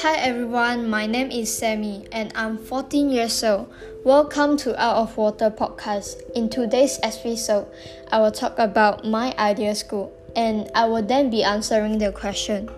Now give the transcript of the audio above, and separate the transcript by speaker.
Speaker 1: Hi everyone, my name is Sammi and I'm 14 years old. Welcome to Out of Water podcast. In today's episode, I will talk about my ideal school and I will then be answering the question